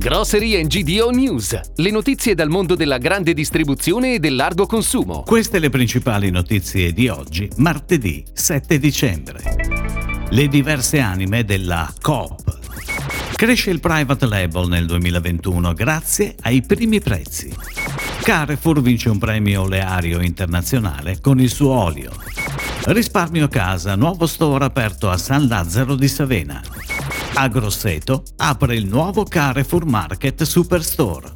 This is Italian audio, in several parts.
Grocery GDO News, le notizie dal mondo della grande distribuzione e del largo consumo. Queste le principali notizie di oggi, martedì 7 dicembre. Le diverse anime della Coop. Cresce il private label nel 2021 grazie ai primi prezzi. Carrefour vince un premio oleario internazionale con il suo olio. Risparmio casa, nuovo store aperto a San Lazzaro di Savena. A Grosseto apre il nuovo Carrefour Market Superstore.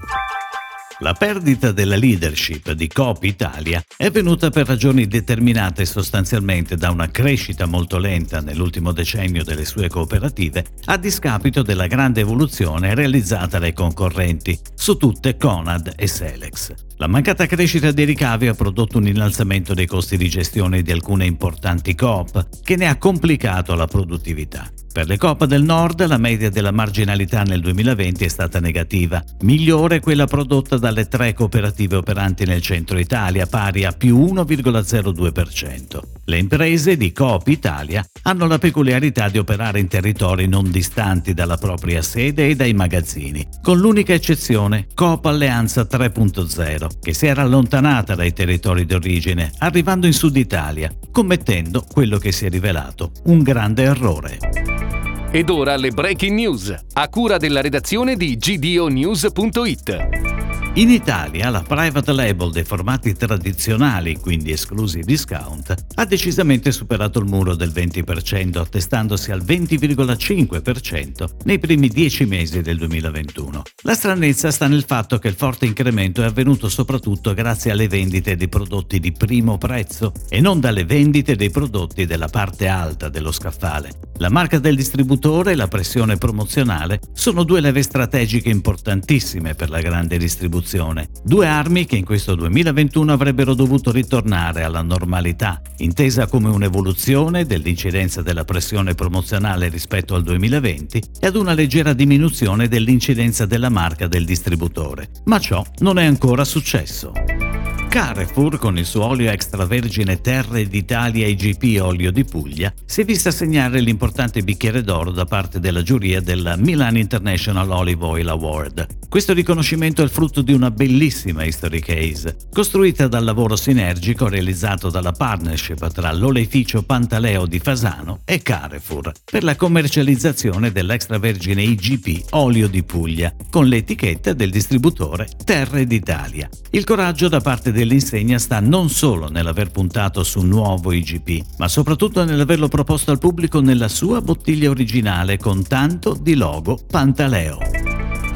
La perdita della leadership di Coop Italia è venuta per ragioni determinate sostanzialmente da una crescita molto lenta nell'ultimo decennio delle sue cooperative, a discapito della grande evoluzione realizzata dai concorrenti, su tutte Conad e Selex. La mancata crescita dei ricavi ha prodotto un innalzamento dei costi di gestione di alcune importanti Coop, che ne ha complicato la produttività. Per le Coop del Nord la media della marginalità nel 2020 è stata negativa, migliore quella prodotta dalle tre cooperative operanti nel centro Italia, pari a più 1,02%. Le imprese di Coop Italia hanno la peculiarità di operare in territori non distanti dalla propria sede e dai magazzini, con l'unica eccezione Coop Alleanza 3.0, che si era allontanata dai territori d'origine, arrivando in Sud Italia, commettendo quello che si è rivelato un grande errore. Ed ora le breaking news, a cura della redazione di gdonews.it. In Italia la private label dei formati tradizionali, quindi esclusi discount, ha decisamente superato il muro del 20%, attestandosi al 20,5% nei primi 10 mesi del 2021. La stranezza sta nel fatto che il forte incremento è avvenuto soprattutto grazie alle vendite di prodotti di primo prezzo e non dalle vendite dei prodotti della parte alta dello scaffale. La marca del distributore e la pressione promozionale sono due leve strategiche importantissime per la grande distribuzione due armi che in questo 2021 avrebbero dovuto ritornare alla normalità, intesa come un'evoluzione dell'incidenza della pressione promozionale rispetto al 2020 e ad una leggera diminuzione dell'incidenza della marca del distributore. Ma ciò non è ancora successo. Carrefour, con il suo olio extravergine Terre d'Italia IGP Olio di Puglia, si è vista assegnare l'importante bicchiere d'oro da parte della giuria del Milan International Olive Oil Award. Questo riconoscimento è il frutto di una bellissima history case, costruita dal lavoro sinergico realizzato dalla partnership tra l'oleificio Pantaleo di Fasano e Carrefour per la commercializzazione dell'extravergine IGP Olio di Puglia, con l'etichetta del distributore Terre d'Italia. Il coraggio da parte del dell'insegna sta non solo nell'aver puntato su un nuovo IGP, ma soprattutto nell'averlo proposto al pubblico nella sua bottiglia originale con tanto di logo Pantaleo.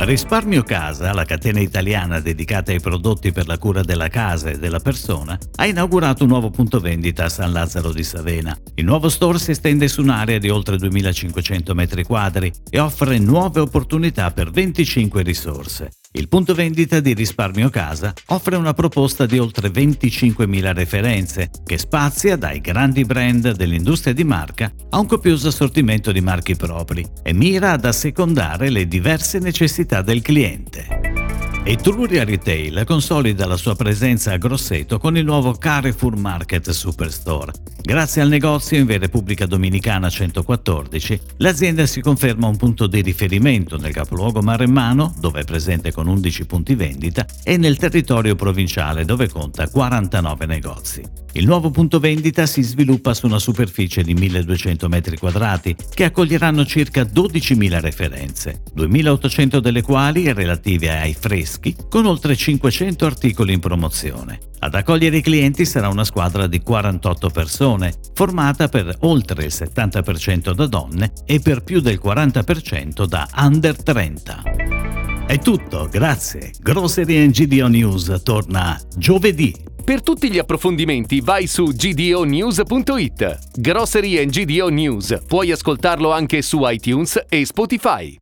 Risparmio Casa, la catena italiana dedicata ai prodotti per la cura della casa e della persona, ha inaugurato un nuovo punto vendita a San Lazzaro di Savena. Il nuovo store si estende su un'area di oltre 2500 m2 e offre nuove opportunità per 25 risorse. Il punto vendita di Risparmio Casa offre una proposta di oltre 25.000 referenze che spazia dai grandi brand dell'industria di marca a un copioso assortimento di marchi propri e mira ad assecondare le diverse necessità del cliente. Etruria Retail consolida la sua presenza a Grosseto con il nuovo Carrefour Market Superstore. Grazie al negozio in via Repubblica Dominicana 114, l'azienda si conferma un punto di riferimento nel capoluogo maremmano, dove è presente con 11 punti vendita, e nel territorio provinciale, dove conta 49 negozi. Il nuovo punto vendita si sviluppa su una superficie di 1200 m2 che accoglieranno circa 12.000 referenze, 2.800 delle quali relative ai freschi, con oltre 500 articoli in promozione. Ad accogliere i clienti sarà una squadra di 48 persone, formata per oltre il 70% da donne e per più del 40% da under 30. È tutto, grazie. Grocery GDO News torna giovedì per tutti gli approfondimenti vai su gdonews.it. Grocery and GDO News. Puoi ascoltarlo anche su iTunes e Spotify.